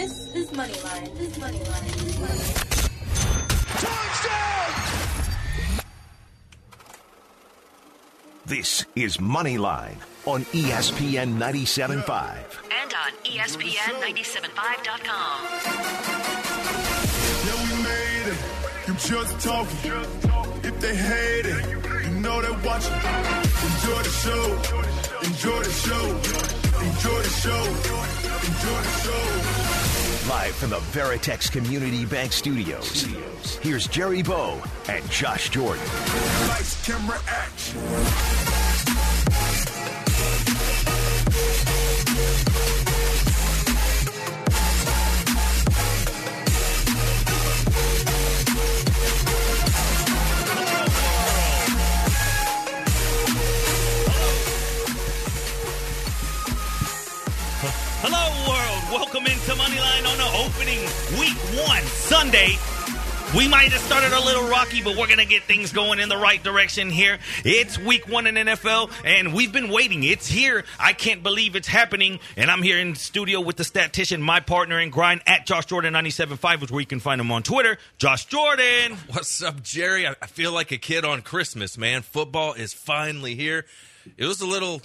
This is Moneyline. This is Moneyline. This is Moneyline on ESPN 97.5. and on E ESPN975.com. Yeah, we made it. You just talking. If they hate it, you know they watching. Enjoy the show. Enjoy the show. Enjoy the show. Enjoy the show. Live from the Veritex Community Bank Studios. Here's Jerry Bow and Josh Jordan. Lights, camera, action. Week one Sunday. We might have started a little rocky, but we're going to get things going in the right direction here. It's week one in NFL, and we've been waiting. It's here. I can't believe it's happening. And I'm here in studio with the statistician, my partner in grind at Josh Jordan 97.5, which is where you can find him on Twitter. Josh Jordan. What's up, Jerry? I feel like a kid on Christmas, man. Football is finally here. It was a little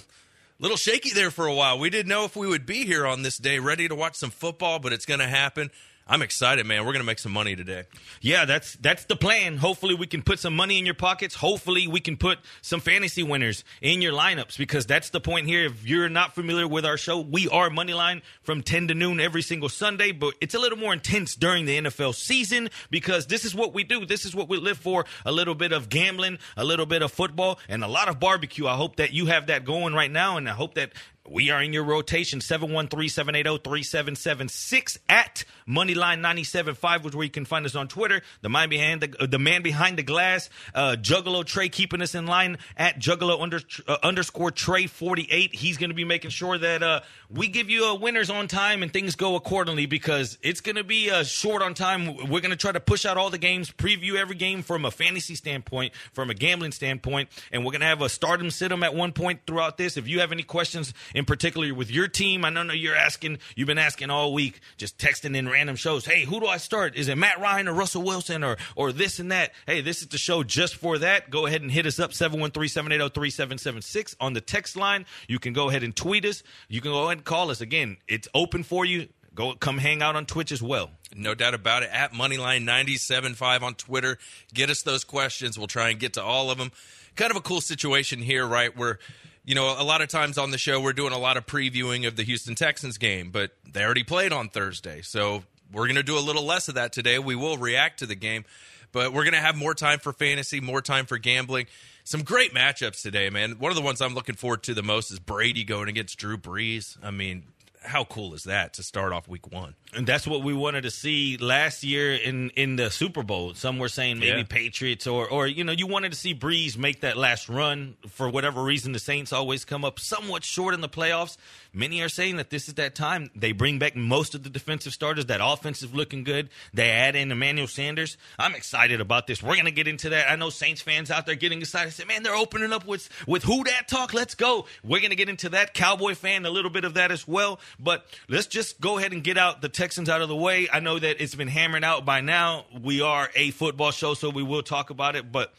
little shaky there for a while. We didn't know if we would be here on this day ready to watch some football, but it's going to happen. I'm excited, man. We're to make some money today. Yeah, that's that's the plan. Hopefully, we can put some money in your pockets. Hopefully, we can put some fantasy winners in your lineups because that's the point here. If you're not familiar with our show, we are Moneyline from 10 to noon every single Sunday, but it's a little more intense during the NFL season because this is what we do. This is what we live for. A little bit of gambling, a little bit of football, and a lot of barbecue. I hope that you have that going right now, and I hope that we are in your rotation, 713-780-3776 at Moneyline975, which is where you can find us on Twitter. The man behind the, uh, the man behind the glass, uh, Juggalo Trey keeping us in line at Juggalo under, uh, underscore Trey 48. He's going to be making sure that uh, we give you a winners on time and things go accordingly because it's going to be uh, short on time. We're going to try to push out all the games, preview every game from a fantasy standpoint, from a gambling standpoint, and we're going to have a stardom sit 'em at one point throughout this. If you have any questions in particular with your team, I know you're asking, you've been asking all week, just texting in random shows. Hey, who do I start? Is it Matt Ryan or Russell Wilson or or this and that? Hey, this is the show just for that. Go ahead and hit us up 713-780-3776 on the text line. You can go ahead and tweet us. You can go ahead and call us. Again, it's open for you. Go come hang out on Twitch as well. No doubt about it. At Moneyline975 on Twitter. Get us those questions. We'll try and get to all of them. Kind of a cool situation here, right? Where, you know, a lot of times on the show, we're doing a lot of previewing of the Houston Texans game, but they already played on Thursday. So we're going to do a little less of that today. We will react to the game, but we're going to have more time for fantasy, more time for gambling. Some great matchups today, man. One of the ones I'm looking forward to the most is Brady going against Drew Brees. I mean, how cool is that to start off week one? And that's what we wanted to see last year in in the Super Bowl. Some were saying maybe Yeah. Patriots or or you know you wanted to see Brees make that last run for whatever reason. The Saints always come up somewhat short in the playoffs. Many are saying that this is that time. They bring back most of the defensive starters. That offensive looking good. They add in Emmanuel Sanders. I'm excited about this. We're gonna get into that. I know Saints fans out there getting excited. Say, man, they're opening up with with who that talk. Let's go. We're gonna get into that. Cowboy fan, a little bit of that as well. But let's just go ahead and get out the Texans out of the way. I know that it's been hammered out by now. We are a football show, so we will talk about it. But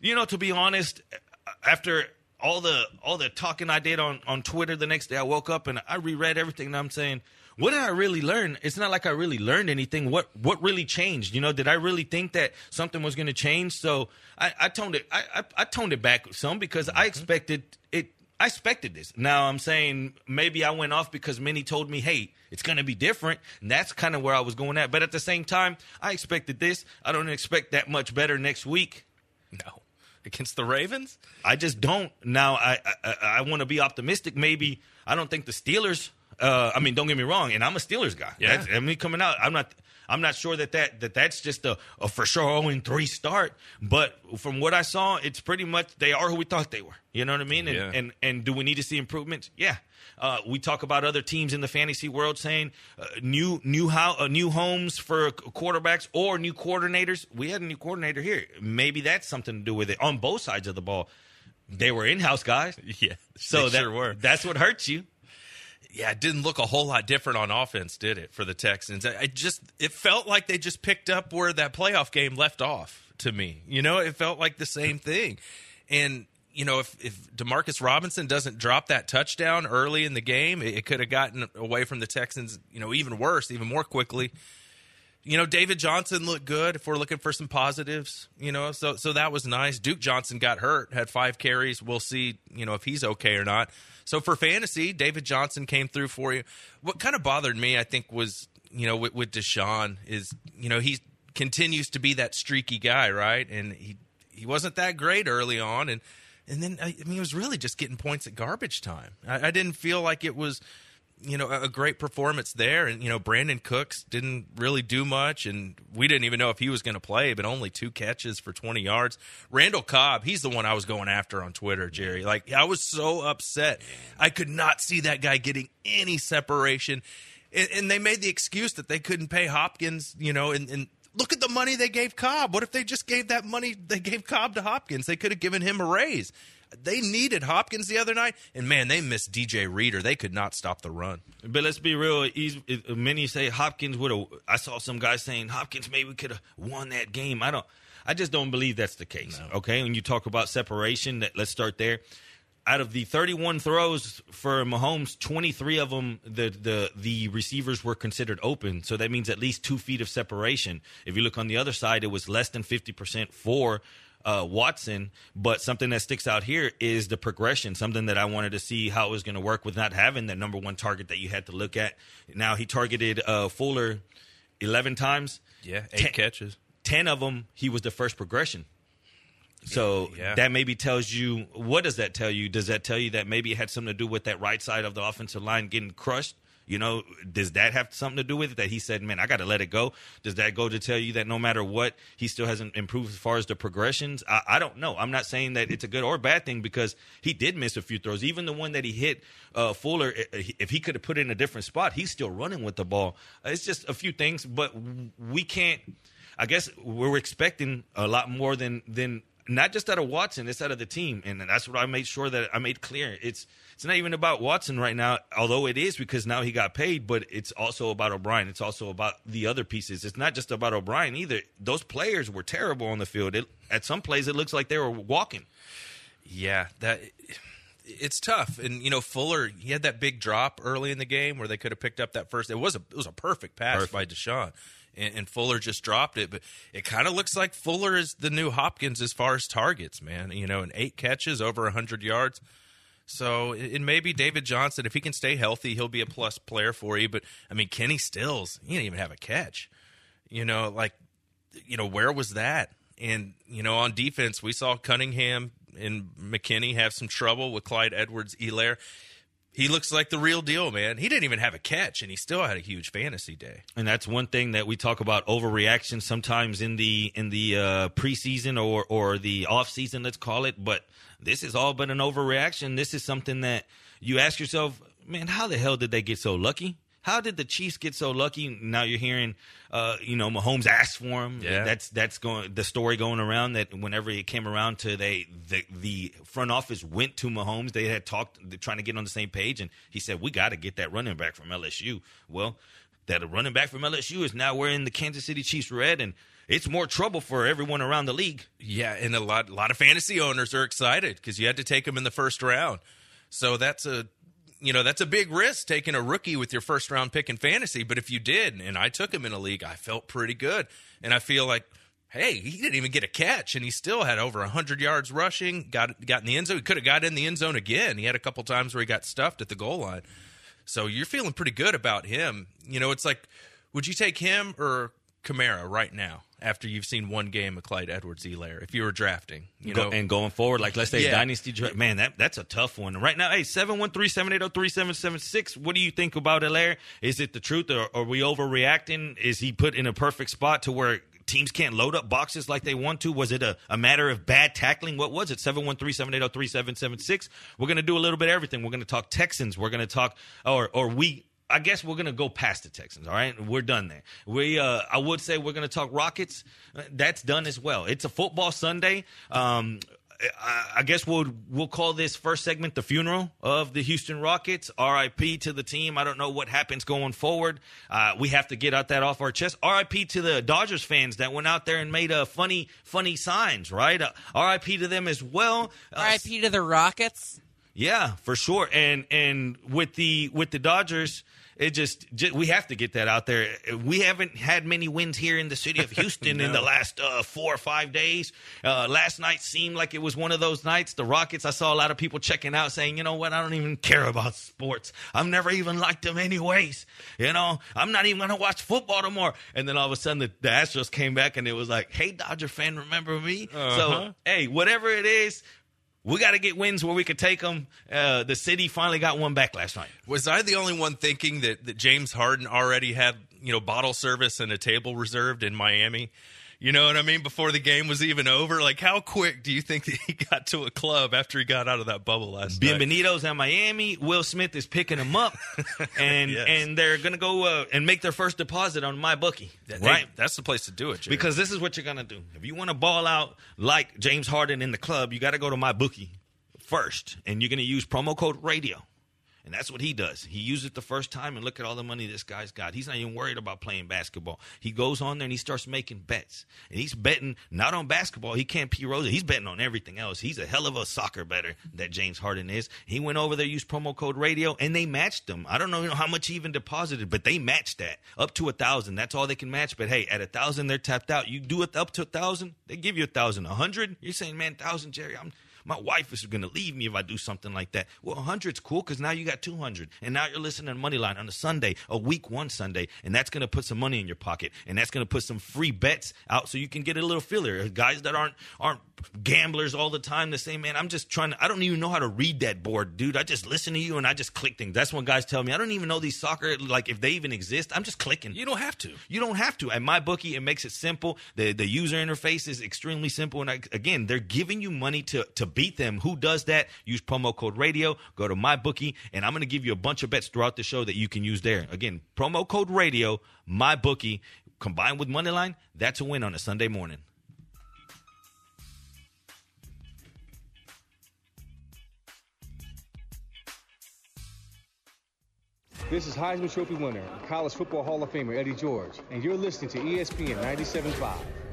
you know, to be honest, after all the all the talking I did on on Twitter the next day, I woke up and I reread everything, and I'm saying. What did I really learn? It's not like I really learned anything. What what really changed? You know, did I really think that something was going to change? So I, I toned it. I, I I toned it back some because I mm-hmm. expected it. I expected this. Now I'm saying maybe I went off because many told me, "Hey, it's going to be different," and that's kind of where I was going at. But at the same time, I expected this. I don't expect that much better next week. No. Against the Ravens? I just don't. Now I I, I want to be optimistic. Maybe I don't think the Steelers. Uh, I mean, don't get me wrong, and I'm a Steelers guy. Yeah. That's, I mean, coming out, I'm not. I'm not sure that that, that that's just a, a for sure 0 3 start. But from what I saw, it's pretty much they are who we thought they were. You know what I mean? And Yeah. and, and do we need to see improvements? Yeah. Uh, we talk about other teams in the fantasy world saying uh, new new how uh, new homes for quarterbacks or new coordinators. We had a new coordinator here. Maybe that's something to do with it on both sides of the ball. They were in-house guys, Yeah. so that, sure were. that's what hurts you. Yeah, it didn't look a whole lot different on offense, did it, for the Texans? I just it felt like they just picked up where that playoff game left off to me. You know, it felt like the same thing. And you know, if if Demarcus Robinson doesn't drop that touchdown early in the game, it, it could have gotten away from the Texans. You know, even worse, even more quickly. You know, David Johnson looked good. If we're looking for some positives, you know, so so that was nice. Duke Johnson got hurt, had five carries. We'll see, you know, if he's okay or not. So for fantasy, David Johnson came through for you. What kind of bothered me, I think, was you know with, with Deshaun is you know he continues to be that streaky guy, right? And he he wasn't that great early on, and and then I mean he was really just getting points at garbage time. I, I didn't feel like it was you know a great performance there. And you know Brandin Cooks didn't really do much and we didn't even know if he was going to play but only two catches for 20 yards. Randall Cobb he's the one I was going after on Twitter Jerry. Like I was so upset. I could not see that guy getting any separation. And, and they made the excuse that they couldn't pay Hopkins you know and, and look at the money they gave Cobb. What if they just gave that money they gave Cobb to Hopkins? They could have given him a raise they needed Hopkins the other night, and man, they missed DJ Reader. They could not stop the run. But let's be real. Many say Hopkins would have. I saw some guys saying Hopkins maybe could have won that game. I don't. I just don't believe that's the case. No. Okay, when you talk about separation, that let's start there. Out of the 31 throws for Mahomes, 23 of them the the the receivers were considered open. So that means at least two feet of separation. If you look on the other side, it was less than 50 percent for uh, Watson. But something that sticks out here is the progression. Something that I wanted to see how it was going to work with not having that number one target that you had to look at. Now he targeted uh, Fuller 11 times. Yeah, eight Ten- catches. 10 of them he was the first progression. So Yeah. that maybe tells you what does that tell you? Does that tell you that maybe it had something to do with that right side of the offensive line getting crushed? You know, does that have something to do with it? That he said, "Man, I got to let it go." Does that go to tell you that no matter what, he still hasn't improved as far as the progressions? I, I don't know. I'm not saying that it's a good or bad thing because he did miss a few throws. Even the one that he hit uh, Fuller, if he could have put it in a different spot, he's still running with the ball. It's just a few things, but we can't. I guess we're expecting a lot more than than not just out of Watson, it's out of the team, and that's what I made sure that I made clear. It's it's not even about Watson right now, although it is because now he got paid, but it's also about O'Brien. It's also about the other pieces. It's not just about O'Brien either. Those players were terrible on the field. It, at some plays, it looks like they were walking. Yeah, that it's tough. And you know, Fuller, he had that big drop early in the game where they could have picked up that first. It was a it was a perfect pass Perfect. by Deshaun, and, and Fuller just dropped it. But it kind of looks like Fuller is the new Hopkins as far as targets, man. You know, and eight catches over hundred yards. So it, it may be David Johnson if he can stay healthy, he'll be a plus player for you. But I mean, Kenny Stills, he didn't even have a catch. You know, like you know, where was that? And, you know, on defense, we saw Cunningham and McKinney have some trouble with Clyde Edwards Helaire. He looks like the real deal, man. He didn't even have a catch, and he still had a huge fantasy day. and that's one thing that we talk about overreaction sometimes in the in the uh, preseason or or the off season, let's call it. But this is all but an overreaction. This is something that you ask yourself, man, how the hell did they get so lucky? How did the Chiefs get so lucky? Now you're hearing, uh, you know, Mahomes asked for him. Yeah. That's that's going the story going around that whenever it came around to they the the front office went to Mahomes, they had talked, trying to get on the same page, and he said, "We got to get that running back from LSU." Well, that a running back from LSU is now wearing the Kansas City Chiefs red, and it's more trouble for everyone around the league. Yeah, and a lot, a lot of fantasy owners are excited because you had to take him in the first round. So that's a, you know, that's a big risk taking a rookie with your first round pick in fantasy. But if you did, and I took him in a league, I felt pretty good, and I feel like. Hey, he didn't even get a catch, and he still had over hundred yards rushing. Got got in the end zone. He could have got in the end zone again. He had a couple times where he got stuffed at the goal line. So you're feeling pretty good about him. You know, it's like, would you take him or Kamara right now after you've seen one game of Clyde Edwards Helaire if you were drafting? You Go- know, and going forward, like let's say Yeah. dynasty draft, man, that that's a tough one. Right now, hey, 713-780-3776. What do you think about Helaire? Is it the truth or are we overreacting? Is he put in a perfect spot to where teams can't load up boxes like they want to? Was it a, a matter of bad tackling? What was it? 713-780-3776. We're going to do a little bit of everything. We're going to talk Texans. We're going to talk or or we I guess we're gonna go past the Texans. All right, we're done there. We, uh, I would say we're gonna talk Rockets. Uh, That's done as well. It's a football Sunday. Um, I guess we'll we'll call this first segment the funeral of the Houston Rockets. R.I.P. to the team. I don't know what happens going forward. Uh, we have to get out that off our chest. R.I.P. to the Dodgers fans that went out there and made uh, funny funny signs. Right. Uh, R.I.P. to them as well. Uh, RIP to the Rockets. Yeah, for sure. And and with the with the Dodgers, it just, ju- we have to get that out there. We haven't had many wins here in the city of Houston in the last uh, four or five days. Uh, last night seemed like it was one of those nights. The Rockets, I saw a lot of people checking out saying, you know what, I don't even care about sports. I've never even liked them anyways. You know, I'm not even going to watch football tomorrow. And then all of a sudden the, the Astros came back and it was like, hey, Dodger fan, remember me? So, hey, whatever it is, we got to get wins where we could take them. Uh, the city finally got one back last night. Was I the only one thinking that, that James Harden already had, you know, bottle service and a table reserved in Miami? You know what I mean? Before the game was even over, like how quick do you think that he got to a club after he got out of that bubble last night? Bienvenidos at Miami. Will Smith is picking them up, and Yes. and they're gonna go uh, and make their first deposit on my bookie, Hey, right? that's the place to do it. Because this is what you're gonna do. If you want to ball out like James Harden in the club, you got to go to my bookie first, and you're gonna use promo code Radio. And that's what he does. He used it the first time, and look at all the money this guy's got. He's not even worried about playing basketball. He goes on there and he starts making bets. And he's betting not on basketball. He can't P Rose. He's betting on everything else. He's a hell of a soccer better that James Harden is. He went over there, used promo code radio, and they matched him. I don't know how much he even deposited, but they matched that up to a thousand. That's all they can match. But hey, at a thousand, they're tapped out. You do it up to a thousand, they give you a thousand. A hundred, you're saying, man, thousand, Jerry, I'm my wife is going to leave me if I do something like that. Well, 100's cool because now you got 200. And now you're listening to Moneyline on a Sunday, a week one Sunday. And that's going to put some money in your pocket. And that's going to put some free bets out so you can get a little filler. Guys that aren't aren't gamblers all the time to say, man, I'm just trying to, I don't even know how to read that board, dude. I just listen to you and I just click things. That's when guys tell me, I don't even know these soccer, like if they even exist. I'm just clicking. you don't have to. You don't have to. At my bookie, it makes it simple. The the user interface is extremely simple. And I, again, they're giving you money to to beat them. Who does that? Use promo code radio. Go to my bookie, and I'm going to give you a bunch of bets throughout the show that you can use there. Again, promo code radio. My bookie combined with Moneyline. That's a win on a Sunday morning. This is Heisman Trophy winner, College Football Hall of Famer Eddie George, and you're listening to ESPN 97.5.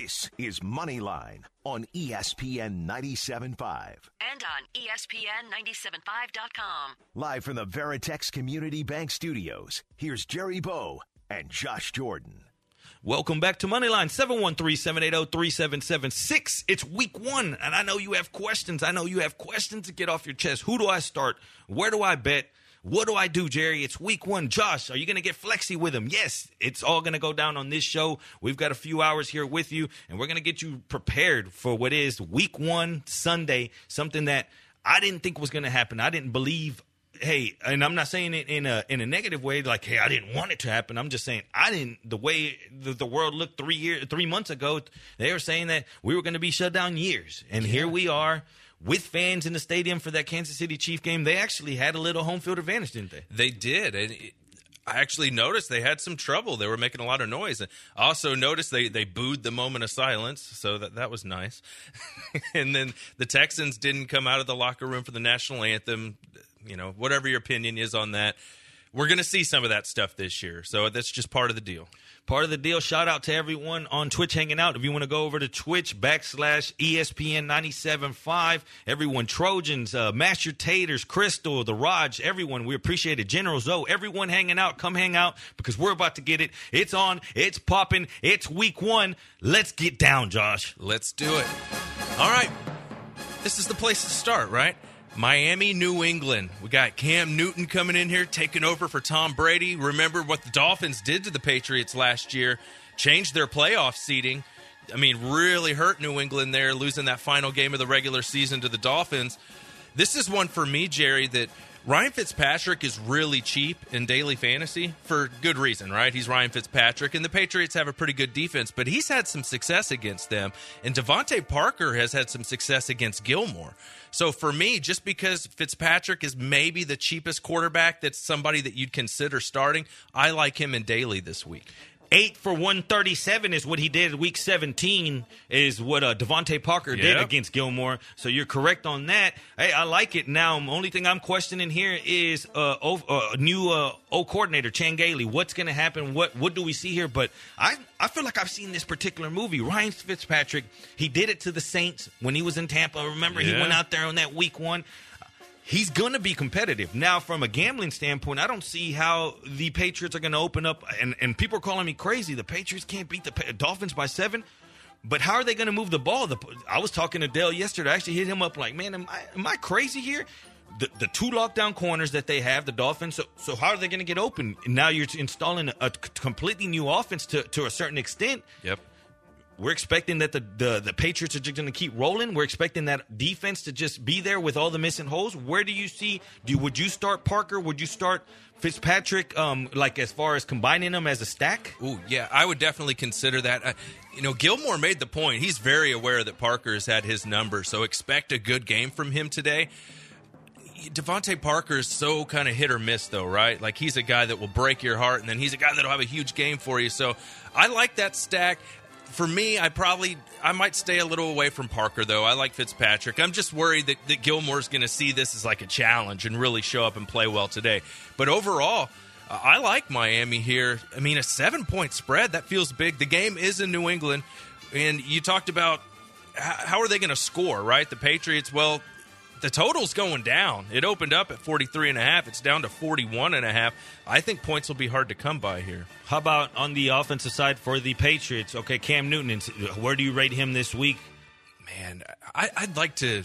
This is Moneyline on ESPN 97.5. and on E ESPN 975.com. Live from the Veritex Community Bank Studios, here's Jerry Bow and Josh Jordan. Welcome back to Moneyline 713-780-3776. It's week one, and I know you have questions. I know you have questions to get off your chest. Who do I start? Where do I bet? What do I do, Jerry? It's week one. Josh, are you going to get flexy with him? Yes, it's all going to go down on this show. We've got a few hours here with you, and we're going to get you prepared for what is week one Sunday, something that I didn't think was going to happen. I didn't believe hey, and I'm not saying it in a in a negative way, like hey, I didn't want it to happen. I'm just saying I didn't. The way the, the world looked three years, three months ago, they were saying that we were going to be shut down years, and here we are with fans in the stadium for that Kansas City Chief game. They actually had a little home field advantage, didn't they? They did, and it, I actually noticed they had some trouble. They were making a lot of noise. And also noticed they they booed the moment of silence, so that that was nice. and then the Texans didn't come out of the locker room for the national anthem. You know, whatever your opinion is on that, we're going to see some of that stuff this year. So that's just part of the deal. Part of the deal. Shout out to everyone on Twitch hanging out. If you want to go over to Twitch backslash ESPN 97.5, everyone, Trojans, uh, Master Taters, Crystal, The Raj, everyone, we appreciate it. General Zoe, everyone hanging out, come hang out because we're about to get it. It's on, it's popping, it's week one. Let's get down, Josh. Let's do it. All right. This is the place to start, right? Miami, New England. We got Cam Newton coming in here, taking over for Tom Brady. Remember what the Dolphins did to the Patriots last year, changed their playoff seeding. I mean, really hurt New England there, losing that final game of the regular season to the Dolphins. This is one for me, Jerry, that Ryan Fitzpatrick is really cheap in daily fantasy for good reason, right? He's Ryan Fitzpatrick, and the Patriots have a pretty good defense, but he's had some success against them. And DeVante Parker has had some success against Gilmore. So for me, just because Fitzpatrick is maybe the cheapest quarterback that's somebody that you'd consider starting, I like him in daily this week. Eight for 137 is what he did week 17, is what uh, DeVante Parker did against Gilmore. So you're correct on that. Hey, I like it. Now, only thing I'm questioning here is uh, o, uh, new uh, O coordinator, Chan Gailey. What's going to happen? What what do we see here? But I, I feel like I've seen this particular movie. Ryan Fitzpatrick, he did it to the Saints when he was in Tampa. Remember, he went out there on that week one he's going to be competitive. Now, from a gambling standpoint, I don't see how the Patriots are going to open up. And, and people are calling me crazy. The Patriots can't beat the Pa- Dolphins by seven. But how are they going to move the ball? The, I was talking to Dale yesterday. I actually hit him up like, man, am I, am I crazy here? The, the two lockdown corners that they have, the Dolphins. So, so how are they going to get open? Now you're installing a, a completely new offense to, to a certain extent. Yep. We're expecting that the, the, the Patriots are just going to keep rolling. We're expecting that defense to just be there with all the missing holes. Where do you see? Do would you start Parker? Would you start Fitzpatrick? Um, like as far as combining them as a stack? Ooh, yeah, I would definitely consider that. Uh, you know, Gilmore made the point. He's very aware that Parker has had his number, so expect a good game from him today. DeVante Parker is so kind of hit or miss, though, right? Like he's a guy that will break your heart, and then he's a guy that'll have a huge game for you. So I like that stack. For me, I probably I might stay a little away from Parker, though. I like Fitzpatrick. I'm just worried that, that Gilmore's going to see this as like a challenge and really show up and play well today. But overall, I like Miami here. I mean, a seven point spread that feels big. The game is in New England, and you talked about how are they going to score, right? The Patriots. Well, the total's going down. It opened up at 43 and a half. It's down to 41 and a half. I think points will be hard to come by here. How about on the offensive side for the Patriots? Okay, Cam Newton. Where do you rate him this week? Man, I, I'd like to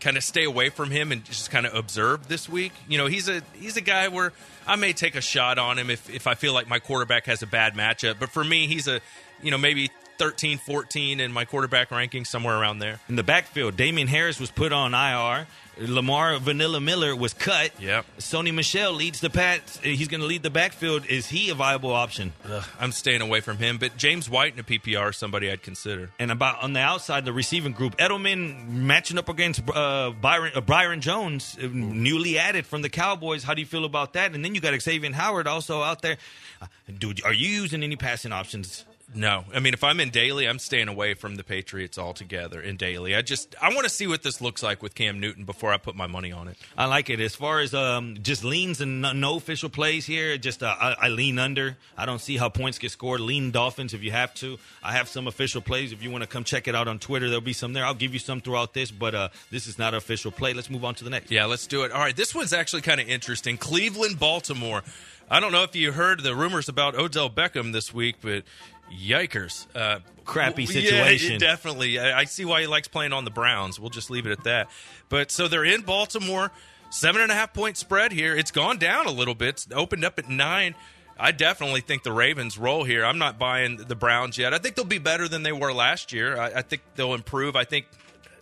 kind of stay away from him and just kind of observe this week. You know, he's a he's a guy where I may take a shot on him if if I feel like my quarterback has a bad matchup. But for me, he's a you know maybe 13, 14 in my quarterback ranking somewhere around there. In the backfield, Damien Harris was put on IR. Lamar Vanilla Miller was cut. Yep. Sony Michel leads the Pats. He's going to lead the backfield. Is he a viable option? Ugh, I'm staying away from him. But James White in a PPR is somebody I'd consider. And about on the outside, the receiving group, Edelman matching up against uh, Byron uh, Byron Jones, uh, newly added from the Cowboys. How do you feel about that? And then you got Xavien Howard also out there. Uh, dude, are you using any passing options? No, I mean if I'm in daily, I'm staying away from the Patriots altogether in daily. I just I want to see what this looks like with Cam Newton before I put my money on it. I like it. As far as um, just leans and no, no official plays here, just uh, I, I lean under. I don't see how points get scored. Lean Dolphins if you have to. I have some official plays. If you want to come check it out on Twitter, there'll be some there. I'll give you some throughout this, but uh, this is not an official play. Let's move on to the next. Yeah, let's do it. All right, this one's actually kind of interesting. Cleveland, Baltimore. I don't know if you heard the rumors about Odell Beckham this week, but yikers. Uh, Crappy situation. Yeah, definitely. I, I see why he likes playing on the Browns. We'll just leave it at that. But so they're in Baltimore. Seven and a half point spread here. It's gone down a little bit. It's opened up at nine. I definitely think the Ravens roll here. I'm not buying the Browns yet. I think they'll be better than they were last year. I, I think they'll improve. I think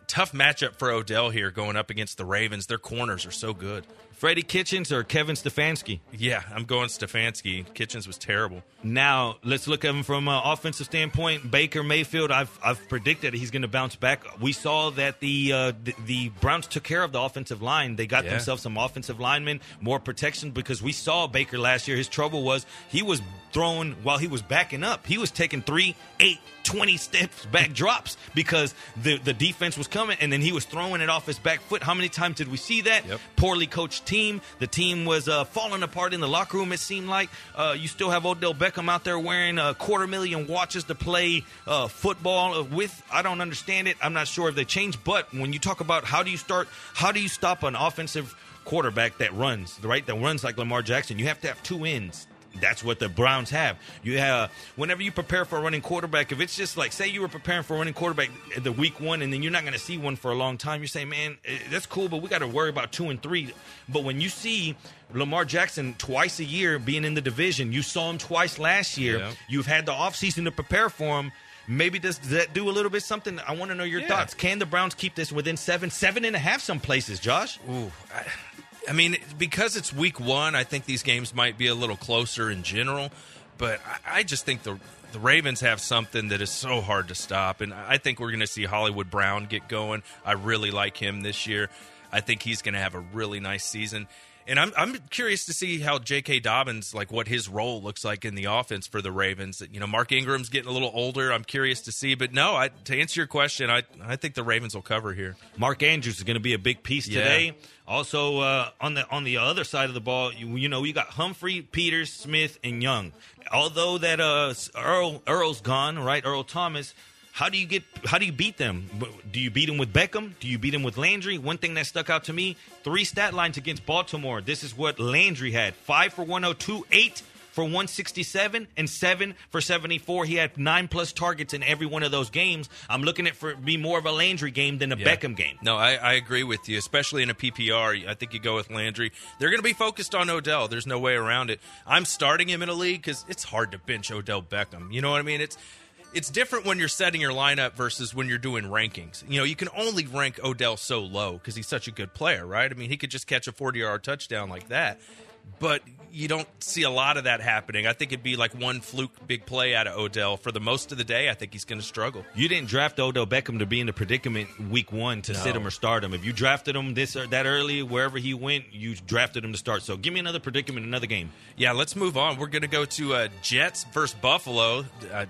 tough matchup for Odell here going up against the Ravens. Their corners are so good. Freddie Kitchens or Kevin Stefanski? Yeah, I'm going Stefanski. Kitchens was terrible. Now let's look at him from an offensive standpoint. Baker Mayfield, I've I've predicted he's going to bounce back. We saw that the, uh, the the Browns took care of the offensive line. They got Yeah. themselves some offensive linemen, more protection because we saw Baker last year. His trouble was he was throwing while he was backing up. He was taking three, eight, 20 steps back drops because the the defense was coming, and then he was throwing it off his back foot. How many times did we see that? Yep. Poorly coached team. The team was uh, falling apart in the locker room. It seemed like uh, you still have Odell Beckham out there wearing a quarter million watches to play uh, football with. I don't understand it. I'm not sure if they changed. But when you talk about how do you start, how do you stop an offensive quarterback that runs right, that runs like Lamar Jackson? You have to have two ends. That's what the Browns have. You have whenever you prepare for a running quarterback. If it's just like say you were preparing for a running quarterback the week one, and then you're not going to see one for a long time. You're saying, man, eh, that's cool, but we got to worry about two and three. But when you see Lamar Jackson twice a year being in the division, you saw him twice last year. Yeah. You've had the offseason to prepare for him. Maybe does, does that do a little bit something? I want to know your Yeah. thoughts. Can the Browns keep this within seven, seven and a half? Some places, Josh. Ooh, I, I mean, because it's week one, I think these games might be a little closer in general. But I, just think the the Ravens have something that is so hard to stop, and I think we're going to see Hollywood Brown get going. I really like him this year. I think he's going to have a really nice season. And I'm I'm curious to see how J.K. Dobbins like what his role looks like in the offense for the Ravens. You know, Mark Ingram's getting a little older. I'm curious to see, but no, I, to answer your question, I I think the Ravens will cover here. Mark Andrews is going to be a big piece Yeah. today. Also, uh, on the on the other side of the ball, you, you know, you got Humphrey, Peters, Smith, and Young. Although that uh, Earl Earl's gone, right? Earl Thomas. How do you get? How do you beat them? Do you beat them with Beckham? Do you beat them with Landry? One thing that stuck out to me: three stat lines against Baltimore. This is what Landry had: five for 102, eight for 167 and 7 for 74. He had 9 plus targets in every one of those games. I'm looking at for be more of a Landry game than a Yeah. Beckham game. No, I, I agree with you, especially in a PPR. I think you go with Landry. They're going to be focused on Odell. There's no way around it. I'm starting him in a league because it's hard to bench Odell Beckham. You know what I mean? It's it's different when you're setting your lineup versus when you're doing rankings. You know, you can only rank Odell so low because he's such a good player, right? I mean, he could just catch a 40 yard touchdown like that. But you don't see a lot of that happening. I think it'd be like one fluke big play out of Odell for the most of the day. I think he's going to struggle. You didn't draft Odell Beckham to be in the predicament week one to sit him or start him. If you drafted him this or that early, wherever he went, you drafted him to start. So give me another predicament, another game. Yeah, let's move on. We're going to go to uh, Jets versus Buffalo. Uh,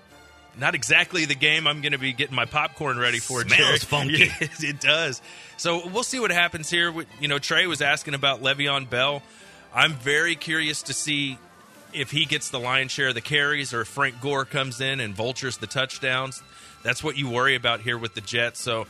not exactly the game I'm going to be getting my popcorn ready for. Smells Jerry. funky. It does. So we'll see what happens here. You know, Trey was asking about Le'Veon Bell. I'm very curious to see if he gets the lion's share of the carries or if Frank Gore comes in and vultures the touchdowns. That's what you worry about here with the Jets. So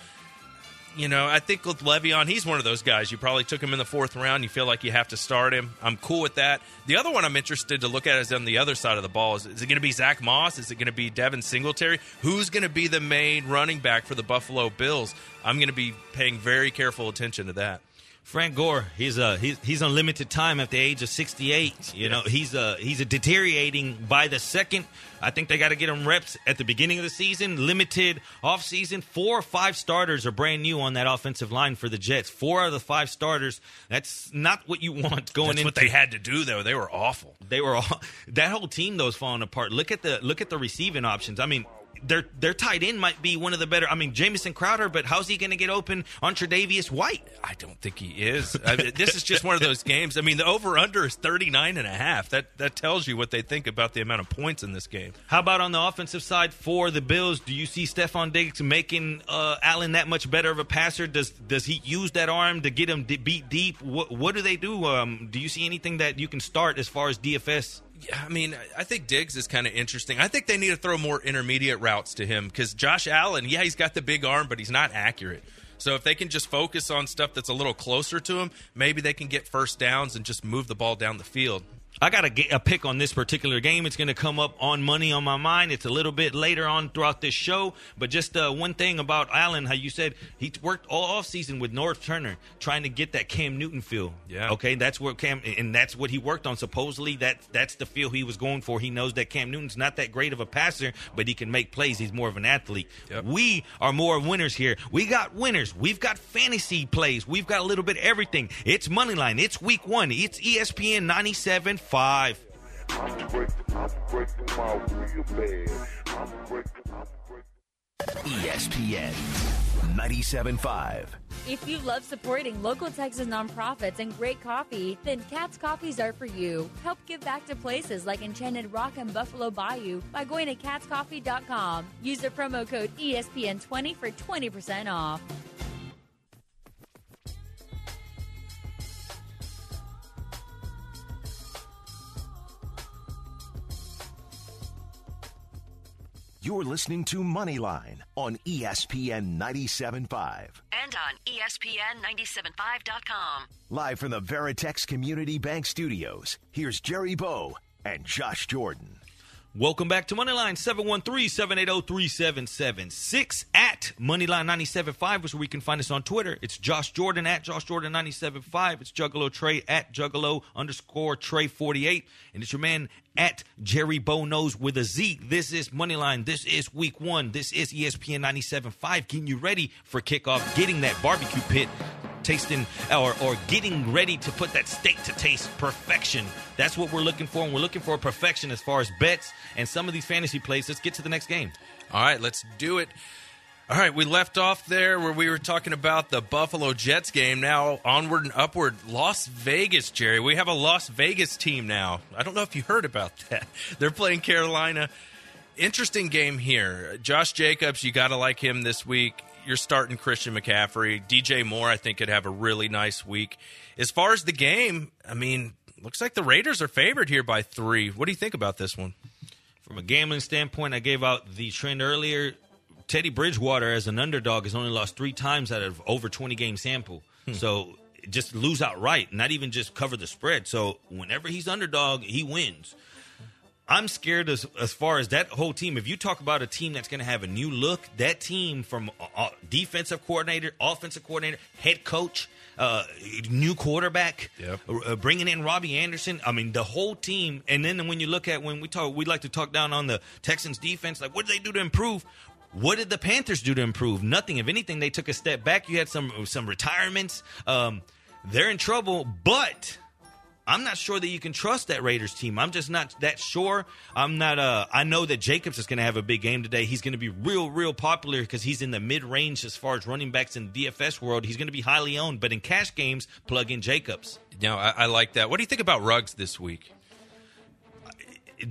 you know, I think with Le'Veon, he's one of those guys. You probably took him in the fourth round. You feel like you have to start him. I'm cool with that. The other one I'm interested to look at is on the other side of the ball. Is, is it going to be Zach Moss? Is it going to be Devin Singletary? Who's going to be the main running back for the Buffalo Bills? I'm going to be paying very careful attention to that. Frank Gore, he's uh he's he's on limited time at the age of 68. You know, he's uh he's a deteriorating by the second. I think they got to get him reps at the beginning of the season, limited off season. Four or five starters are brand new on that offensive line for the Jets. Four out of the five starters. That's not what you want going That's into what they had to do, though. They were awful. they were all that whole team though is falling apart. Look at the look at the receiving options. I mean, their their tight end might be one of the better. I mean, Jamison Crowder, but how's he going to get open on Tre'Davious White? I don't think he is. I mean, this is just one of those games. I mean, the over under is 39 and a half. That that tells you what they think about the amount of points in this game. How about on the offensive side for the Bills? Do you see Stefon Diggs making uh, Allen that much better of a passer? Does does he use that arm to get him beat deep? What what do they do? Um, do you see anything that you can start as far as DFS? I mean, I think Diggs is kind of interesting. I think they need to throw more intermediate routes to him because Josh Allen, yeah, he's got the big arm, but he's not accurate. So if they can just focus on stuff that's a little closer to him, maybe they can get first downs and just move the ball down the field. I got a, a pick on this particular game. It's going to come up on money on my mind. It's a little bit later on throughout this show, but just uh, one thing about Allen, how you said he worked all off season with Norv Turner trying to get that Cam Newton feel. Yeah. Okay, that's what Cam and that's what he worked on. Supposedly that that's the feel he was going for. He knows that Cam Newton's not that great of a passer, but he can make plays. He's more of an athlete. Yep. We are more winners here. We got winners. We've got fantasy plays. We've got a little bit of everything. It's Moneyline. It's week one. It's ESPN 97.5. I'm breaking, I'm breaking my real bad. I'm breaking, I'm breaking. ESPN 97.5. If you love supporting local Texas nonprofits and great coffee, then Cat's Coffees are for you. Help give back to places like Enchanted Rock and Buffalo Bayou by going to catscoffee.com. Use the promo code E ESPN20 for 20% off. You're listening to Moneyline on ESPN 97.5. And on E ESPN 975.com. Live from the Veritex Community Bank Studios, here's Jerry Bow and Josh Jordan. Welcome back to Moneyline 713-780-3776 at Moneyline 975, which is where you can find us on Twitter. It's Josh Jordan at Josh Jordan 975. It's Juggalo Trey at Juggalo underscore Trey 48. And it's your man at Jerry Bo Knows with a Z. This is Moneyline. This is week one. This is ESPN 975 getting you ready for kickoff, getting that barbecue pit tasting or, or getting ready to put that steak to taste perfection. That's what we're looking for. And we're looking for perfection as far as bets and some of these fantasy plays. Let's get to the next game. All right, let's do it. All right, we left off there where we were talking about the Buffalo Jets game. Now onward and upward, Las Vegas, Jerry. We have a Las Vegas team now. I don't know if you heard about that. They're playing Carolina. Interesting game here. Josh Jacobs, you got to like him this week. You're starting Christian McCaffrey. DJ Moore, I think, could have a really nice week. As far as the game, I mean, looks like the Raiders are favored here by three. What do you think about this one? From a gambling standpoint, I gave out the trend earlier. Teddy Bridgewater, as an underdog, has only lost three times out of over 20 game sample. Hmm. So just lose outright, not even just cover the spread. So whenever he's underdog, he wins. I'm scared as, as far as that whole team. If you talk about a team that's going to have a new look, that team from uh, uh, defensive coordinator, offensive coordinator, head coach, uh, new quarterback, Yep. uh, bringing in Robbie Anderson. I mean, the whole team. And then when you look at when we talk, we like to talk down on the Texans defense. Like, what did they do to improve? What did the Panthers do to improve? Nothing. If anything, they took a step back. You had some some retirements. Um, they're in trouble, but I'm not sure that you can trust that Raiders team. I'm just not that sure. I'm not. Uh, I know that Jacobs is going to have a big game today. He's going to be real, real popular because he's in the mid range as far as running backs in the DFS world. He's going to be highly owned. But in cash games, plug in Jacobs. No, I, I like that. What do you think about Ruggs this week?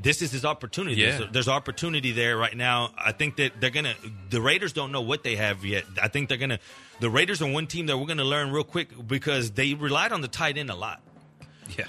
This is his opportunity. Yeah. There's, there's opportunity there right now. I think that they're gonna. The Raiders don't know what they have yet. I think they're gonna. The Raiders are one team that we're gonna learn real quick because they relied on the tight end a lot. Yeah,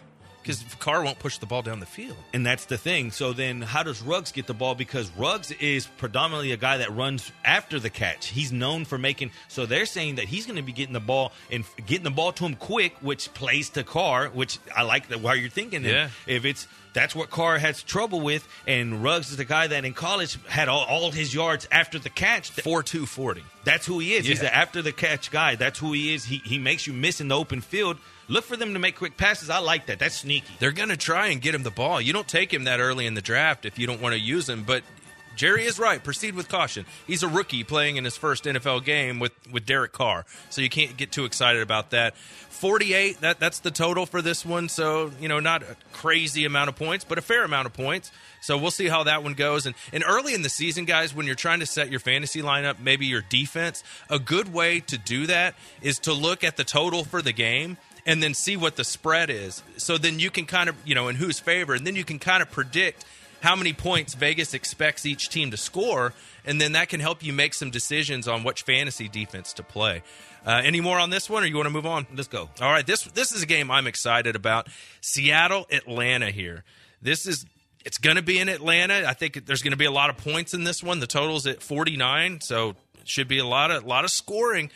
because Carr won't push the ball down the field. And that's the thing. So then, how does Ruggs get the ball? Because Ruggs is predominantly a guy that runs after the catch. He's known for making. So they're saying that he's going to be getting the ball and getting the ball to him quick, which plays to Carr. Which I like that. Why you're thinking that Yeah. if it's that's what Carr has trouble with, and Ruggs is the guy that in college had all, all his yards after the catch. Four two forty. That's who he is. He's the after the catch guy. That's who he is. He he makes you miss in the open field. Look for them to make quick passes. I like that. That's sneaky. They're going to try and get him the ball. You don't take him that early in the draft if you don't want to use him. But Jerry is right. Proceed with caution. He's a rookie playing in his first NFL game with with Derek Carr, so you can't get too excited about that. Forty eight. That that's the total for this one. So you know, not a crazy amount of points, but a fair amount of points. So we'll see how that one goes. And and early in the season, guys, when you're trying to set your fantasy lineup, maybe your defense, a good way to do that is to look at the total for the game and then see what the spread is. So then you can kind of, you know, in whose favor, and then you can kind of predict how many points Vegas expects each team to score, and then that can help you make some decisions on which fantasy defense to play. Uh, any more on this one, or you want to move on? Let's go. All right, this this is a game I'm excited about. Seattle, Atlanta here. This is it's going to be in Atlanta. I think there's going to be a lot of points in this one. The total's at 49, so it should be a lot of lot of scoring.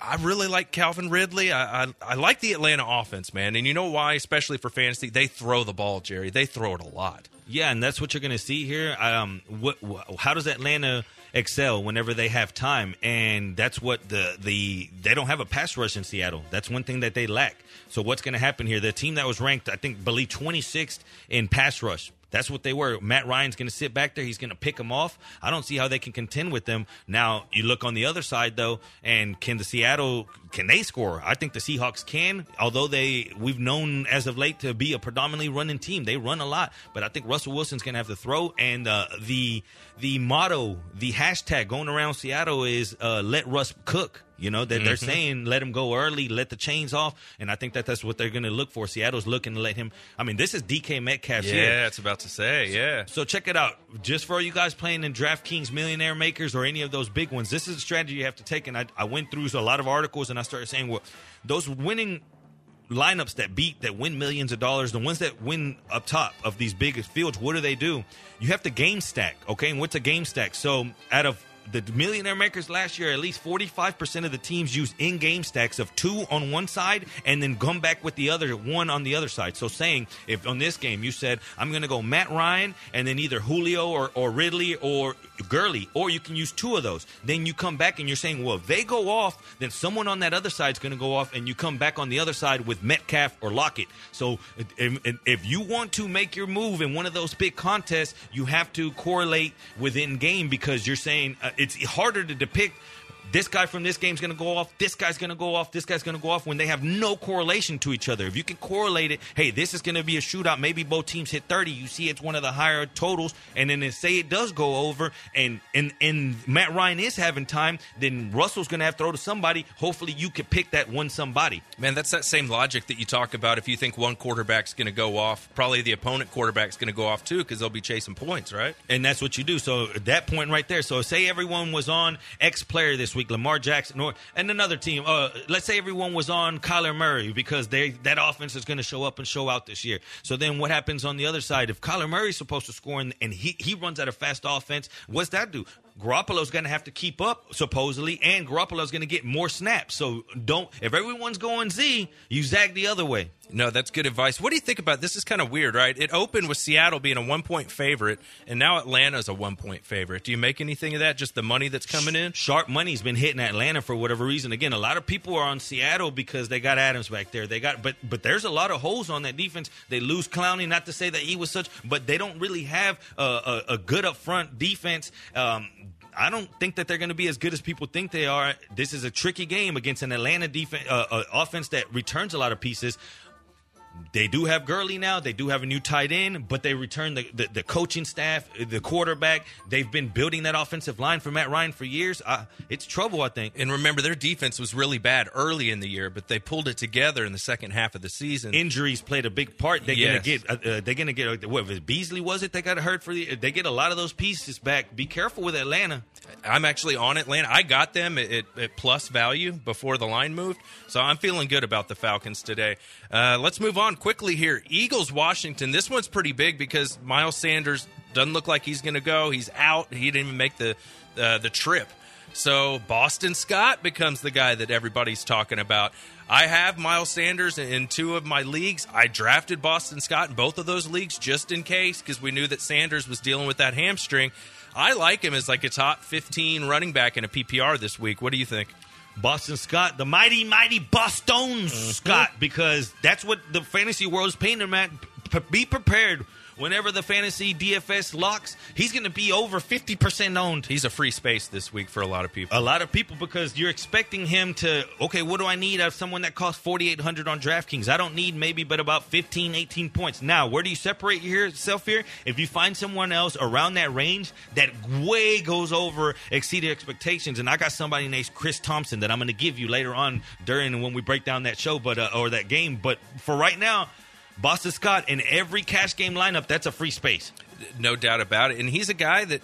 I really like Calvin Ridley. I, I I like the Atlanta offense, man, and you know why? Especially for fantasy, they throw the ball, Jerry. They throw it a lot. Yeah, and that's what you're going to see here. Um, what, wh- how does Atlanta excel whenever they have time? And that's what the the they don't have a pass rush in Seattle. That's one thing that they lack. So what's going to happen here? The team that was ranked, I think, believe 26th in pass rush. That's what they were. Matt Ryan's going to sit back there. He's going to pick them off. I don't see how they can contend with them. Now you look on the other side though, and can the Seattle can they score? I think the Seahawks can. Although they we've known as of late to be a predominantly running team. They run a lot, but I think Russell Wilson's going to have to throw. And uh, the the motto, the hashtag going around Seattle is uh, "Let Russ cook." You know that they're Mhm. saying let him go early, let the chains off, and I think that that's what they're going to look for. Seattle's looking to let him. I mean, this is DK Metcalf's year. Yeah, it's about to say, yeah. So check it out. Just for all you guys playing in DraftKings Millionaire Makers or any of those big ones, this is a strategy you have to take. And I, I went through a lot of articles and I started saying, well, those winning lineups that beat, that win millions of dollars, the ones that win up top of these biggest fields, what do they do? You have to game stack, okay? And what's a game stack? So out of the millionaire makers last year, at least 45% of the teams used in game stacks of two on one side and then come back with the other one on the other side. So saying if on this game you said, I'm going to go Matt Ryan and then either Julio or, or Ridley or Gurley, or you can use two of those. Then you come back and you're saying, well, if they go off, then someone on that other side is going to go off, and you come back on the other side with Metcalf or Lockett. So if, if you want to make your move in one of those big contests, you have to correlate within game because you're saying uh, it's harder to depict this guy from this game's going to go off, this guy's going to go off, this guy's going to go off when they have no correlation to each other. If you can correlate it, hey, this is going to be a shootout. Maybe both teams hit 30. You see it's one of the higher totals. And then they say it does go over and, and, and Matt Ryan is having time, then Russell's going to have to throw to somebody. Hopefully you could pick that one somebody. Man, that's that same logic that you talk about. If you think one quarterback's going to go off, probably the opponent quarterback's going to go off too because they'll be chasing points, right? And that's what you do. So at that point right there. So say everyone was on X player this week, Lamar Jackson, or and another team. Uh, let's say everyone was on Kyler Murray because they that offense is going to show up and show out this year. So then what happens on the other side? If Kyler Murray's supposed to score and, and he he runs at a fast offense, what's that do? Garoppolo's going to have to keep up supposedly, and Garoppolo's going to get more snaps. So don't if everyone's going Z, you zag the other way. No, that's good advice. What do you think about this? Is kind of weird, right? It opened with Seattle being a one point favorite, and now Atlanta's a one point favorite. Do you make anything of that? Just the money that's coming in? Sharp money's been hitting Atlanta for whatever reason. Again, a lot of people are on Seattle because they got Adams back there. They got, but but there's a lot of holes on that defense. They lose Clowney, not to say that he was such, but they don't really have a, a, a good up front defense. Um, I don't think that they're going to be as good as people think they are. This is a tricky game against an Atlanta defense, uh, uh, offense that returns a lot of pieces. They do have Gurley now. They do have a new tight end, but they return the, the, the coaching staff, the quarterback. They've been building that offensive line for Matt Ryan for years. Uh, it's trouble, I think. And remember, their defense was really bad early in the year, but they pulled it together in the second half of the season. Injuries played a big part. They're Yes. gonna get. Uh, uh, they're gonna get. Uh, what was Beasley? Was it? They got hurt for the. They get a lot of those pieces back. Be careful with Atlanta. I'm actually on Atlanta. I got them at, at, at plus value before the line moved, so I'm feeling good about the Falcons today. Uh, let's move on quickly here. Eagles, Washington. This one's pretty big because Miles Sanders doesn't look like he's going to go. He's out. He didn't even make the uh, the trip. So Boston Scott becomes the guy that everybody's talking about. I have Miles Sanders in two of my leagues. I drafted Boston Scott in both of those leagues just in case because we knew that Sanders was dealing with that hamstring. I like him as like a top 15 running back in a PPR this week. What do you think? Boston Scott, the mighty, mighty Boston mm-hmm. Scott, because that's what the fantasy world is painting him at. P- be prepared. Whenever the fantasy DFS locks, he's going to be over 50% owned. He's a free space this week for a lot of people. A lot of people because you're expecting him to, okay, what do I need out of someone that costs 4800 on DraftKings? I don't need maybe but about 15, 18 points. Now, where do you separate yourself here? If you find someone else around that range that way goes over exceeded expectations, and I got somebody named Chris Thompson that I'm going to give you later on during when we break down that show, but uh, or that game. But for right now, Boston Scott in every cash game lineup, that's a free space. no doubt about it. And he's a guy that,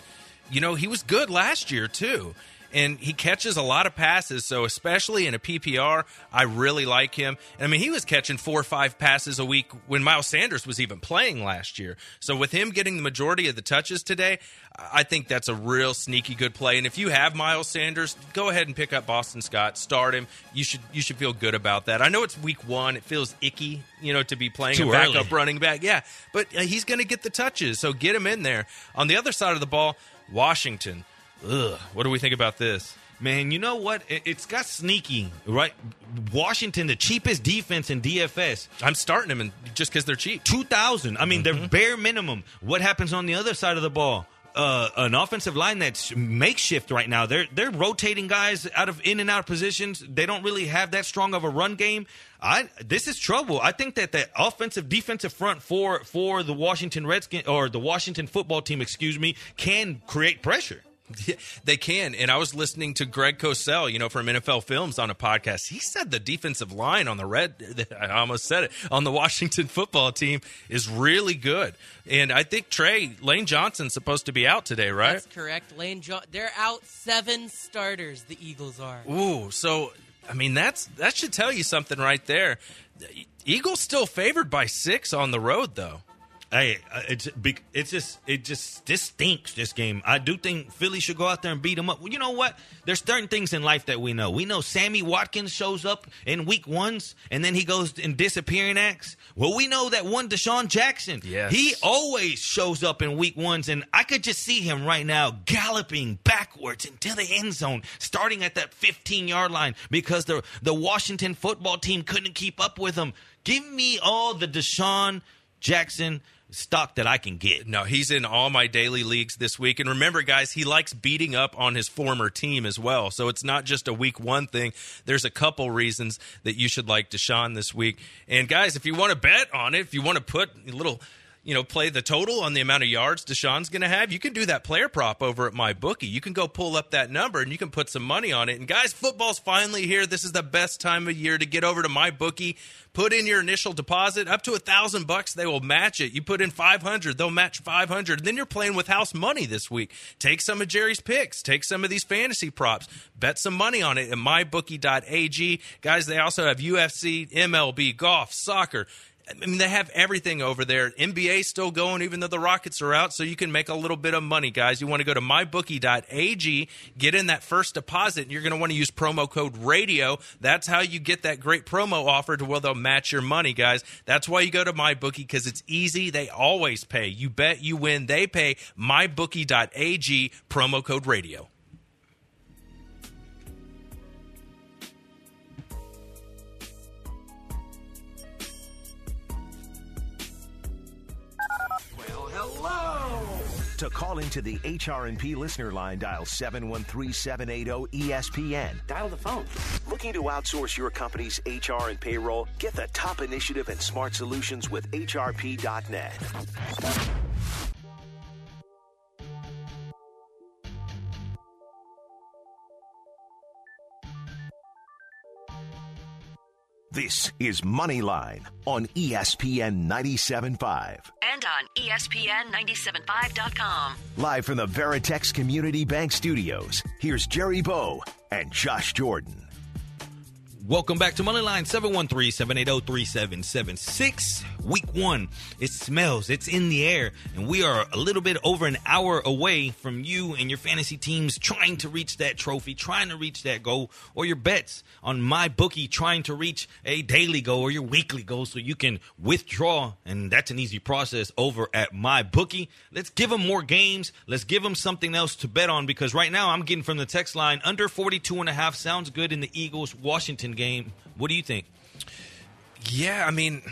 you know, he was good last year too. And he catches a lot of passes, so especially in a PPR, I really like him. I mean, he was catching four or five passes a week when Miles Sanders was even playing last year. So with him getting the majority of the touches today, I think that's a real sneaky good play. And if you have Miles Sanders, go ahead and pick up Boston Scott, start him. You should you should feel good about that. I know it's week one; it feels icky, you know, to be playing Too a backup early. running back. Yeah, but uh, he's going to get the touches, so get him in there. On the other side of the ball, Washington. Ugh, what do we think about this? Man, you know what? It, it's got sneaky, right? Washington, the cheapest defense in DFS. I'm starting them in, just because they're cheap. 2,000. I mean, they're bare minimum. What happens on the other side of the ball? Uh, an offensive line that's makeshift right now. They're they're rotating guys out of in and out positions. They don't really have that strong of a run game. I this is trouble. I think that the offensive defensive front for for the Washington Redskins or the Washington football team, excuse me, can create pressure. They can. And I was listening to Greg Cosell, you know, from NFL Films on a podcast. He said the defensive line on the red, I almost said it, on the Washington football team is really good. And I think Trey, Lane Johnson's supposed to be out today, right? That's correct. Lane John. They're out seven starters. The Eagles are. Ooh, so I mean that's that should tell you something right there. Eagles still favored by six on the road though. Hey, uh, it's it's just it just this stinks. This game, I do think Philly should go out there and beat them up. Well, you know what? There's certain things in life that we know. We know Sammy Watkins shows up in week ones, and then he goes in disappearing acts. Well, we know that one DeSean Jackson. Yes. he always shows up in week ones, and I could just see him right now galloping backwards into the end zone, starting at that 15 yard line because the the Washington football team couldn't keep up with him. Give me all the DeSean Jackson stock that I can get. No, he's in all my daily leagues this week. And remember, guys, he likes beating up on his former team as well. So it's not just a week one thing. There's a couple reasons that you should like DeSean this week. And guys, if you want to bet on it, if you want to put a little you know, play the total on the amount of yards DeSean's going to have, you can do that player prop over at my bookie. You can go pull up that number and you can put some money on it. And guys, football's finally here. This is the best time of year to get over to my bookie. Put in your initial deposit up to a thousand bucks. They will match it. You put in 500, they'll match 500. And then you're playing with house money this week. Take some of Jerry's picks. Take some of these fantasy props. Bet some money on it at mybookie.ag. Guys, they also have UFC, MLB, golf, soccer. I mean, they have everything over there. NBA still going, even though the Rockets are out, so you can make a little bit of money, guys. You want to go to mybookie.ag, get in that first deposit, and you're going to want to use promo code RADIO. That's how you get that great promo offer to where they'll match your money, guys. That's why you go to MyBookie because it's easy. They always pay. You bet, you win, they pay. MyBookie.ag, promo code RADIO. To call into the HR&P listener line, dial 713-780-ESPN. Dial the phone. Looking to outsource your company's HR and payroll? Get the top initiative and smart solutions with HRP.net. This is Moneyline on ESPN 97.5. And on E ESPN 975.com. Live from the Veritex Community Bank Studios, here's Jerry Bow and Josh Jordan. Welcome back to Moneyline 713-780-3776. Week one. It smells. It's in the air. And we are a little bit over an hour away from you and your fantasy teams trying to reach that trophy, trying to reach that goal, or your bets on my bookie trying to reach a daily goal or your weekly goal so you can withdraw. And that's an easy process over at my bookie. Let's give them more games. Let's give them something else to bet on because right now I'm getting from the text line under 42 and a half sounds good in the Eagles Washington game. What do you think? Yeah, I mean,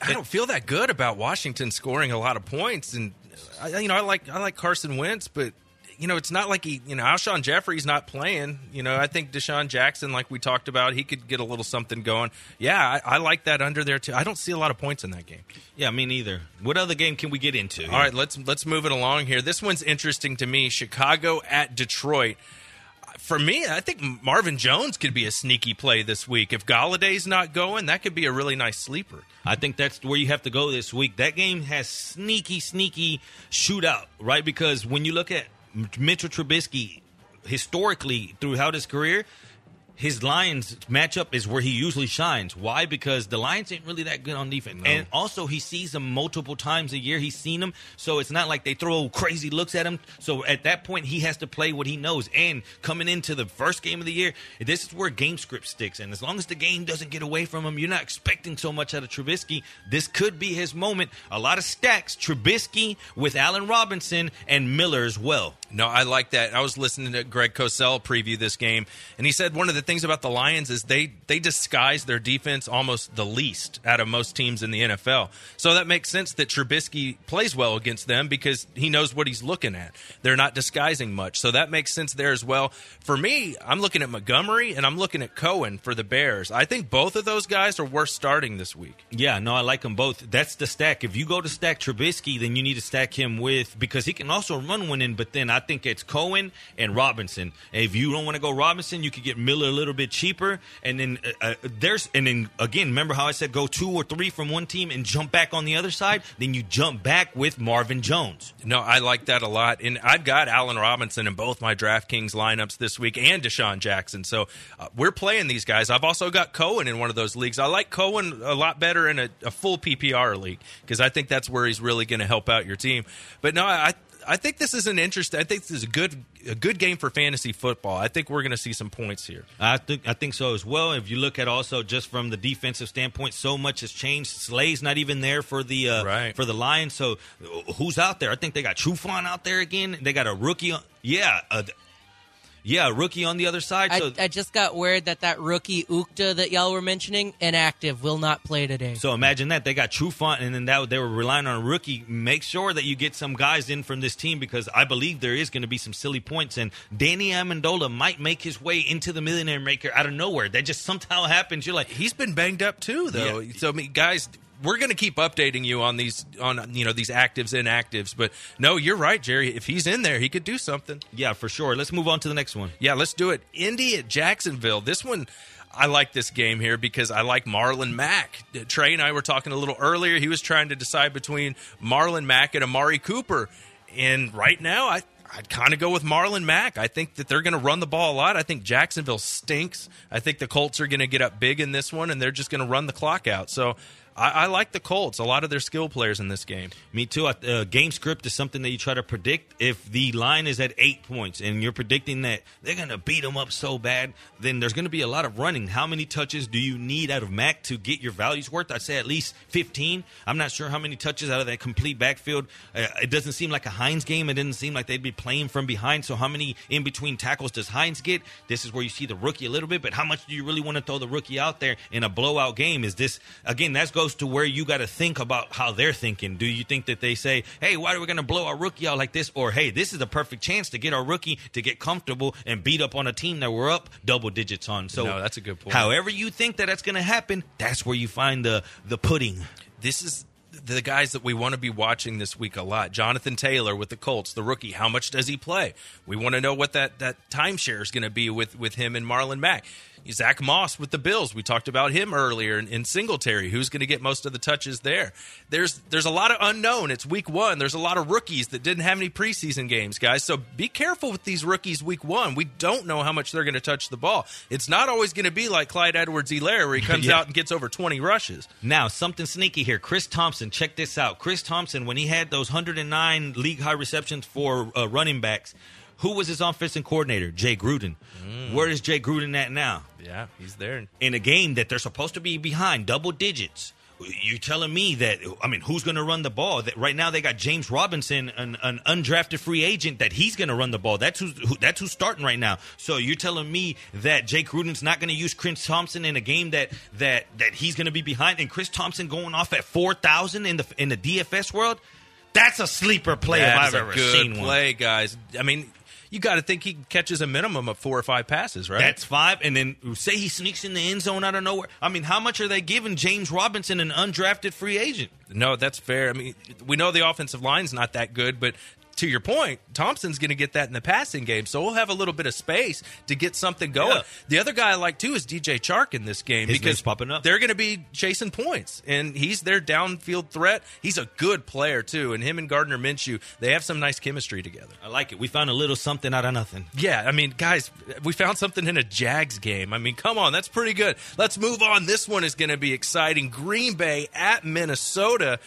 I don't feel that good about Washington scoring a lot of points, and I, you know, I like I like Carson Wentz, but you know, it's not like he, you know, Alshon Jeffery's not playing. You know, I think DeSean Jackson, like we talked about, he could get a little something going. Yeah, I, I like that under there too. I don't see a lot of points in that game. Yeah, me neither. What other game can we get into? All right, let's let's move it along here. This one's interesting to me. Chicago at Detroit. For me, I think Marvin Jones could be a sneaky play this week. If Golladay's not going, that could be a really nice sleeper. I think that's where you have to go this week. That game has sneaky, sneaky shootout, right? Because when you look at Mitchell Trubisky historically throughout his career, his Lions matchup is where he usually shines. Why? Because the Lions ain't really that good on defense. And also, he sees them multiple times a year. He's seen them. So it's not like they throw crazy looks at him. So at that point, he has to play what he knows. And coming into the first game of the year, this is where game script sticks. And as long as the game doesn't get away from him, you're not expecting so much out of Trubisky. This could be his moment. A lot of stacks. Trubisky with Allen Robinson and Miller as well. No, I like that. I was listening to Greg Cosell preview this game, and he said one of the things about the Lions is they they disguise their defense almost the least out of most teams in the NFL. So that makes sense that Trubisky plays well against them because he knows what he's looking at. They're not disguising much, so that makes sense there as well. For me, I'm looking at Montgomery and I'm looking at Cohen for the Bears. I think both of those guys are worth starting this week. Yeah, no, I like them both. That's the stack. If you go to stack Trubisky, then you need to stack him with because he can also run one in. But then I think it's Cohen and Robinson. If you don't want to go Robinson, you could get Miller little bit cheaper, and then uh, uh, there's and then again, remember how I said go two or three from one team and jump back on the other side? Then you jump back with Marvin Jones. No, I like that a lot. And I've got Allen Robinson in both my DraftKings lineups this week and DeSean Jackson. So uh, we're playing these guys. I've also got Cohen in one of those leagues. I like Cohen a lot better in a, a full PPR league because I think that's where he's really going to help out your team. But no, I I think this is an interesting. I think this is a good a good game for fantasy football. I think we're going to see some points here. I think I think so as well. If you look at also just from the defensive standpoint, so much has changed. Slay's not even there for the uh, Right. for the Lions. So who's out there? I think they got Trufant out there again. They got a rookie. On, yeah, uh, yeah, rookie on the other side. So I, I just got word that that rookie Okudah that y'all were mentioning inactive will not play today. So imagine that they got Trufant, and then that they were relying on a rookie. Make sure that you get some guys in from this team because I believe there is going to be some silly points, and Danny Amendola might make his way into the millionaire maker out of nowhere. That just somehow happens. You're like, He's been banged up too, though. So I mean, guys, we're going to keep updating you on these on you know these actives and inactives. But no, you're right, Jerry. If he's in there, he could do something. yeah, for sure. Let's move on to the next one. Yeah, let's do it. Indy at Jacksonville. This one, I like this game here because I like Marlon Mack. Trey and I were talking a little earlier. He was trying to decide between Marlon Mack and Amari Cooper. And right now, I. I'd kind of go with Marlon Mack. I think that they're going to run the ball a lot. I think Jacksonville stinks. I think the Colts are going to get up big in this one, and they're just going to run the clock out. So I, I like the Colts. A lot of their skill players in this game. Me too. Uh, game script is something that you try to predict. If the line is at eight points and you're predicting that they're going to beat them up so bad, then there's going to be a lot of running. How many touches do you need out of Mack to get your values worth? I'd say at least 15. I'm not sure how many touches out of that complete backfield. Uh, it doesn't seem like a Hines game. It didn't seem like they'd be playing from behind. So how many in between tackles does Hines get? This is where you see the rookie a little bit, but how much do you really want to throw the rookie out there in a blowout game? Is this again? That goes to where you got to think about how they're thinking. Do you think that they say, "Hey, why are we going to blow our rookie out like this?" Or, "Hey, this is a perfect chance to get our rookie to get comfortable and beat up on a team that we're up double digits on." So, No, that's a good point. However, you think that that's going to happen, that's where you find the the pudding. this is the guys that we want to be watching this week a lot. Jonathan Taylor with the Colts, the rookie. How much does he play? We want to know what that that timeshare is going to be with with him and Marlon Mack. Zack Moss with the Bills. We talked about him earlier in, in Singletary. Who's going to get most of the touches there? There's there's a lot of unknown. It's week one. There's a lot of rookies that didn't have any preseason games, guys. So be careful with these rookies week one. We don't know how much they're going to touch the ball. It's not always going to be like Clyde Edwards-Helaire where he comes Yeah. out and gets over 20 rushes. Now, something sneaky here. Chris Thompson, check this out. Chris Thompson, when he had those 109 league high receptions for uh, running backs, who was his offensive coordinator? Jay Gruden. Where is Jay Gruden at now? Yeah, he's there. In a game that they're supposed to be behind double digits. You're telling me that I mean, who's going to run the ball? That right now they got James Robinson, an, an undrafted free agent, that he's going to run the ball. That's who's who, that's who's starting right now. So you're telling me that Jay Gruden's not going to use Chris Thompson in a game that that that he's going to be behind, and Chris Thompson going off at four thousand in the in the DFS world? That's a sleeper play if I've a ever good seen one. play, guys. I mean, you got to think he catches a minimum of four or five passes, right? That's five, and then say he sneaks in the end zone out of nowhere. I mean, how much are they giving James Robinson, an undrafted free agent? no, that's fair. I mean, we know the offensive line's not that good, but to your point, Thompson's going to get that in the passing game, so we'll have a little bit of space to get something going. Yeah. The other guy I like too is DJ Chark in this game His because popping up. they're going to be chasing points, and he's their downfield threat. He's a good player too, and him and Gardner Minshew they have some nice chemistry together. I like it. We found a little something out of nothing. Yeah, I mean, guys, we found something in a Jags game. I mean, come on, that's pretty good. Let's move on. This one is going to be exciting. Green Bay at Minnesota.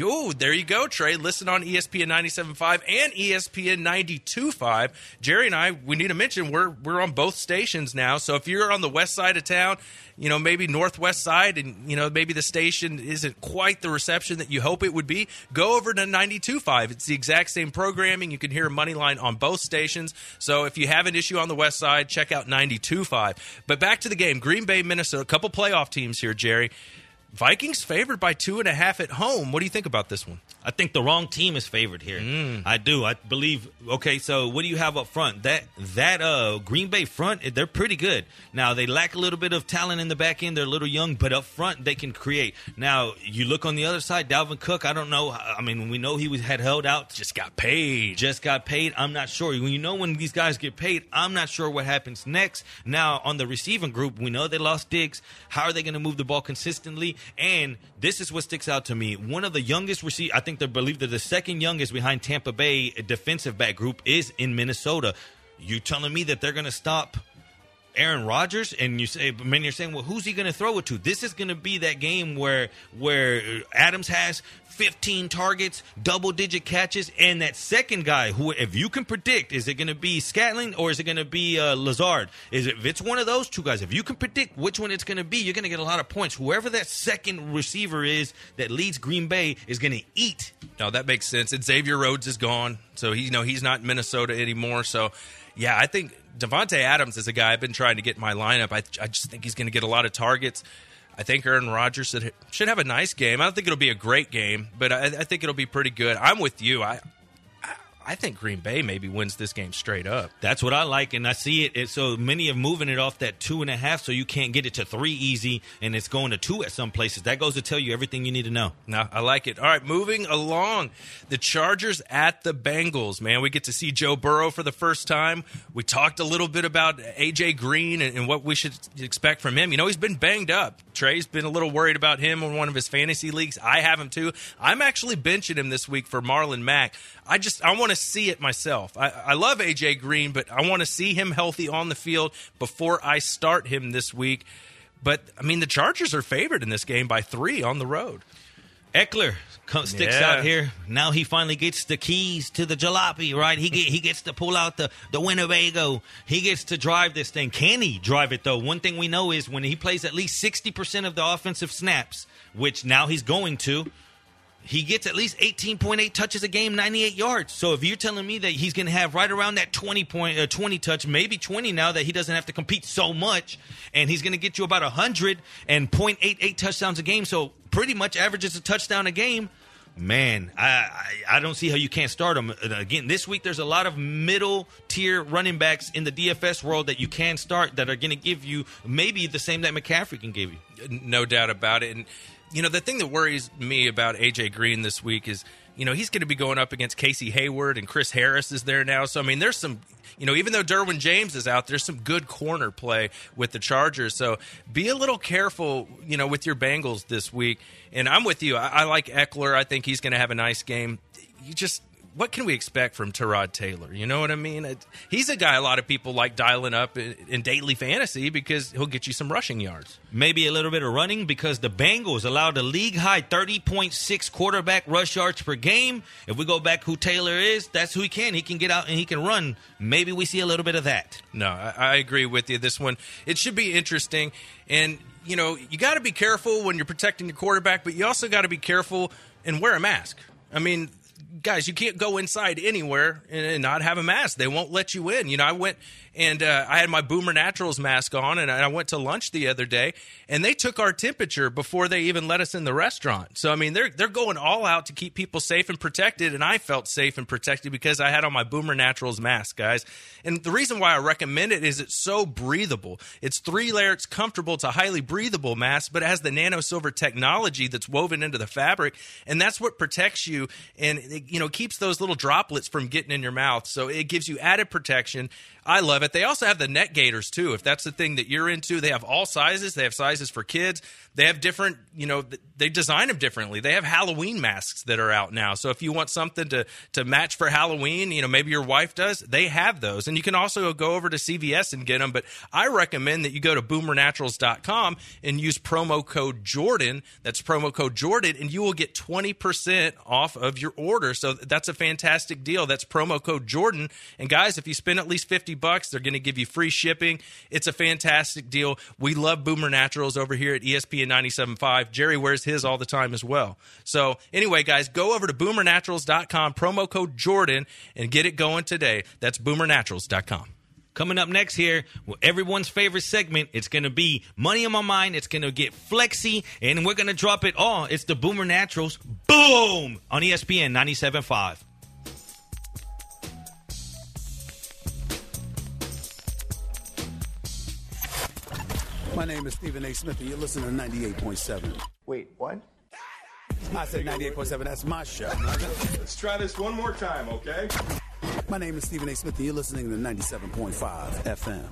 Um, Oh, there you go, Trey. Listen on ESPN 97.5 and ESPN 92.5. Jerry and I, we need to mention we're we're on both stations now. So if you're on the west side of town, you know, maybe northwest side, and you know, maybe the station isn't quite the reception that you hope it would be, go over to 92.5. It's the exact same programming. You can hear Moneyline on both stations. So if you have an issue on the west side, check out 92.5. But back to the game, Green Bay, Minnesota, a couple playoff teams here, Jerry Vikings favored by two and a half at home. What do you think about this one? I think the wrong team is favored here. Mm. I do. I believe. Okay, so what do you have up front? That that uh Green Bay front, they're pretty good. Now they lack a little bit of talent in the back end. They're a little young, but up front they can create. Now you look on the other side, Dalvin Cook. I don't know. I mean, we know he was had held out. Just got paid. Just got paid. I'm not sure. When you know when these guys get paid, I'm not sure what happens next. Now on the receiving group, we know they lost Diggs. How are they going to move the ball consistently? And this is what sticks out to me. One of the youngest receive. I think they believe they're the second youngest behind Tampa Bay defensive back group is in Minnesota. You telling me that they're going to stop Aaron Rodgers, and you say, but many are saying, well, who's he going to throw it to? This is going to be that game where where Adams has 15 targets, double digit catches, and that second guy, who if you can predict, is it going to be Scantling or is it going to be uh, Lazard? Is it if it's one of those two guys? If you can predict which one it's going to be, you're going to get a lot of points. Whoever that second receiver is that leads Green Bay is going to eat. No, that makes sense. And Xavier Rhodes is gone, so he, you know he's not in Minnesota anymore. So, yeah, I think Davante Adams is a guy I've been trying to get in my lineup. I, I just think he's going to get a lot of targets. I think Aaron Rodgers should, should have a nice game. I don't think it'll be a great game, but I, I think it'll be pretty good. I'm with you. I, I think Green Bay maybe wins this game straight up. That's what I like, and I see it. it. So many are moving it off that two and a half, so you can't get it to three easy, and it's going to two at some places. That goes to tell you everything you need to know. No, I like it. All right, moving along. The Chargers at the Bengals. Man, we get to see Joe Burrow for the first time. We talked a little bit about AJ Green and, and what we should expect from him. You know, he's been banged up. Trey's been a little worried about him in one of his fantasy leagues. I have him too. I'm actually benching him this week for Marlon Mack. I just I want to see it myself. I, I love AJ Green, but I want to see him healthy on the field before I start him this week. But I mean, the Chargers are favored in this game by three on the road. Ekeler sticks Yeah. out here. Now he finally gets the keys to the jalopy, right? He get, he gets to pull out the the Winnebago. He gets to drive this thing. Can he drive it though? One thing we know is when he plays at least sixty percent of the offensive snaps, which now he's going to. He gets at least 18.8 touches a game, 98 yards. So if you're telling me that he's going to have right around that 20 point, uh, 20 touch, maybe 20 now that he doesn't have to compete so much, and he's going to get you about 100 and 0.88 touchdowns a game, so pretty much averages a touchdown a game. Man, I, I I don't see how you can't start him. Again, this week there's a lot of middle tier running backs in the DFS world that you can start that are going to give you maybe the same that McCaffrey can give you. no doubt about it. And you know, the thing that worries me about AJ Green this week is, you know, he's going to be going up against Casey Hayward and Chris Harris is there now. So I mean, there's some, you know, even though Derwin James is out, there's some good corner play with the Chargers. So be a little careful, you know, with your Bengals this week. And I'm with you. I, I like Ekeler. I think he's going to have a nice game. You just what can we expect from Tyrod Taylor? You know what I mean? It, he's a guy a lot of people like dialing up in, in daily fantasy because he'll get you some rushing yards. maybe a little bit of running because the Bengals allowed a league high 30.6 quarterback rush yards per game. If we go back who Taylor is, that's who he can. He can get out and he can run. Maybe we see a little bit of that. No, I, I agree with you. This one, it should be interesting. And, you know, you got to be careful when you're protecting your quarterback, but you also got to be careful and wear a mask. I mean, guys, you can't go inside anywhere and, not have a mask. They won't let you in. You know, I went and uh, I had my Boomer Naturals mask on, and I went to lunch the other day, and they took our temperature before they even let us in the restaurant. So I mean, they're they're going all out to keep people safe and protected, and I felt safe and protected because I had on my Boomer Naturals mask, guys. And the reason why I recommend it is it's so breathable. It's three layer, it's comfortable, it's a highly breathable mask, but it has the nano silver technology that's woven into the fabric, and that's what protects you and it, you know keeps those little droplets from getting in your mouth. So it gives you added protection. I love it. They also have the net gators too. If that's the thing that you're into, they have all sizes. They have sizes for kids. They have different, you know, they design them differently. They have Halloween masks that are out now. So if you want something to to match for Halloween, you know, maybe your wife does, they have those. And you can also go over to CVS and get them, but I recommend that you go to boomernaturals.com and use promo code Jordan. That's promo code Jordan and you will get 20% off of your order. So that's a fantastic deal. That's promo code Jordan. And guys, if you spend at least 50 bucks, they're going to give you free shipping. It's a fantastic deal. We love Boomer Naturals over here at ESPN 97.5. Jerry wears his all the time as well. So anyway, guys, go over to boomernaturals.com, promo code Jordan, and get it going today. That's boomernaturals.com. Coming up next here, well, everyone's favorite segment. It's going to be Money on My Mind. It's going to get flexy, and we're going to drop it all. It's the Boomer Naturals. Boom! On ESPN 97.5. My name is Stephen A. Smith, and you're listening to 98.7. Wait, what? I said 98.7. That's my show. Let's try this one more time, okay? My name is Stephen A. Smith, and you're listening to 97.5 FM.